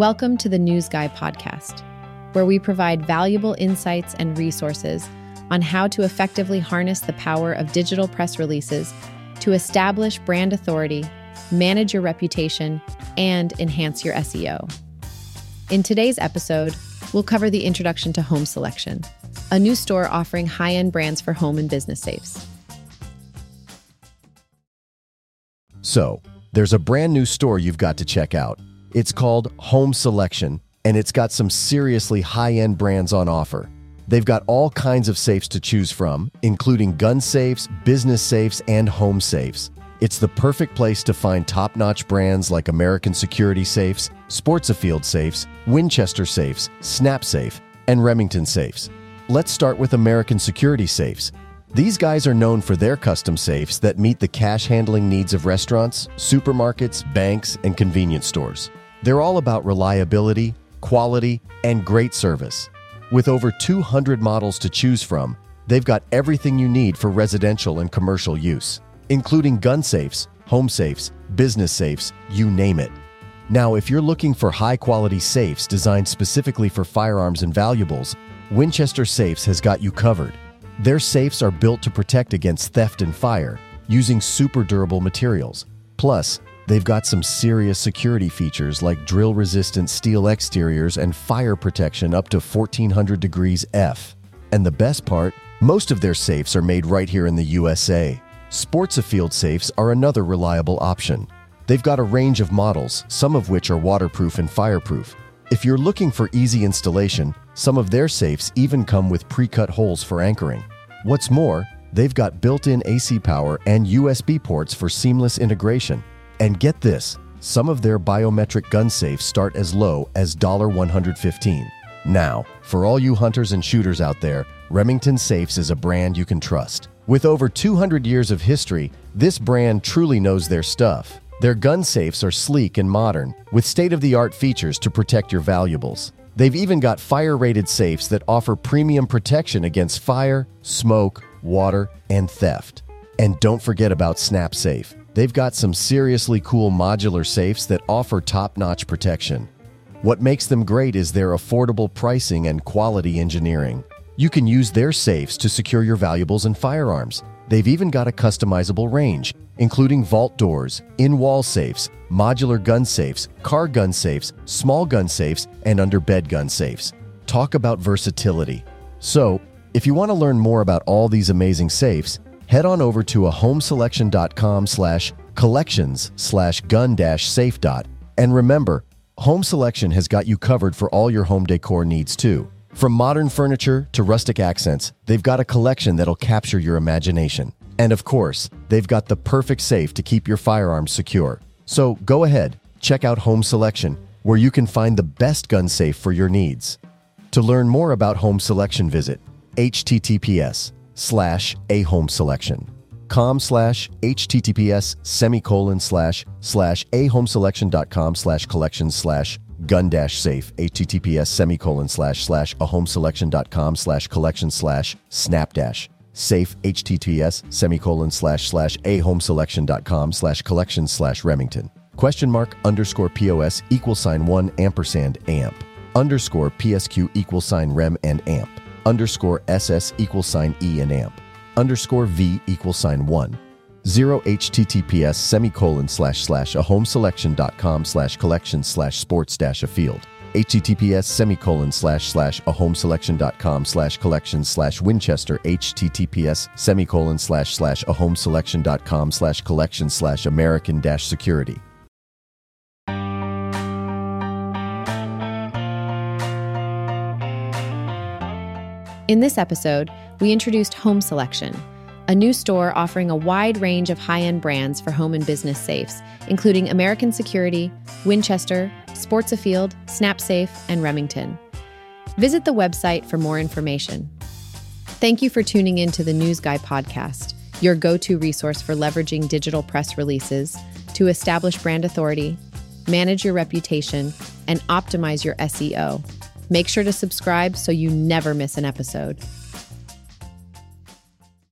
Welcome to the News Guy podcast, where we provide valuable insights and resources on how to effectively harness the power of digital press releases to establish brand authority, manage your reputation, and enhance your SEO. In today's episode, we'll cover the introduction to Home Selection, a new store offering high end brands for home and business safes. So, there's a brand new store you've got to check out. It's called Home Selection, and it's got some seriously high end brands on offer. They've got all kinds of safes to choose from, including gun safes, business safes, and home safes. It's the perfect place to find top notch brands like American Security Safes, Sports Afield Safes, Winchester Safes, SnapSafe, and Remington Safes. Let's start with American Security Safes. These guys are known for their custom safes that meet the cash handling needs of restaurants, supermarkets, banks, and convenience stores. They're all about reliability, quality, and great service. With over 200 models to choose from, they've got everything you need for residential and commercial use, including gun safes, home safes, business safes, you name it. Now, if you're looking for high quality safes designed specifically for firearms and valuables, Winchester Safes has got you covered. Their safes are built to protect against theft and fire using super durable materials. Plus, They've got some serious security features like drill resistant steel exteriors and fire protection up to 1400 degrees F. And the best part, most of their safes are made right here in the USA. Sports Afield safes are another reliable option. They've got a range of models, some of which are waterproof and fireproof. If you're looking for easy installation, some of their safes even come with pre cut holes for anchoring. What's more, they've got built in AC power and USB ports for seamless integration. And get this some of their biometric gun safes start as low as 115. Now, for all you hunters and shooters out there, Remington Safes is a brand you can trust. With over 200 years of history, this brand truly knows their stuff. Their gun safes are sleek and modern, with state of the art features to protect your valuables. They've even got fire rated safes that offer premium protection against fire, smoke, water, and theft. And don't forget about SnapSafe. They've got some seriously cool modular safes that offer top notch protection. What makes them great is their affordable pricing and quality engineering. You can use their safes to secure your valuables and firearms. They've even got a customizable range, including vault doors, in wall safes, modular gun safes, car gun safes, small gun safes, and under bed gun safes. Talk about versatility. So, if you want to learn more about all these amazing safes, head on over to a homeselection.com slash collections slash gun dash safe dot. And remember, Home Selection has got you covered for all your home decor needs too. From modern furniture to rustic accents, they've got a collection that'll capture your imagination. And of course, they've got the perfect safe to keep your firearms secure. So go ahead, check out Home Selection, where you can find the best gun safe for your needs. To learn more about Home Selection, visit https slash a home selection. Com slash https semicolon slash slash a home selection.com slash collections slash gun dash safe. Https semicolon slash slash a home selection.com slash collection slash snap dash safe. Https semicolon slash slash a home selection.com slash collection slash remington. Question mark underscore pos equal sign one ampersand amp. Underscore psq equal sign rem and amp underscore SS equal sign E and AMP, underscore V equal sign 1, 0 HTTPS semicolon slash slash a home selection.com slash collection slash sports dash a field, https semicolon slash slash a home selection.com slash collection slash winchester https semicolon slash slash a home selection.com slash collection slash american dash security In this episode, we introduced Home Selection, a new store offering a wide range of high end brands for home and business safes, including American Security, Winchester, Sports Afield, SnapSafe, and Remington. Visit the website for more information. Thank you for tuning in to the News Guy podcast, your go to resource for leveraging digital press releases to establish brand authority, manage your reputation, and optimize your SEO. Make sure to subscribe so you never miss an episode.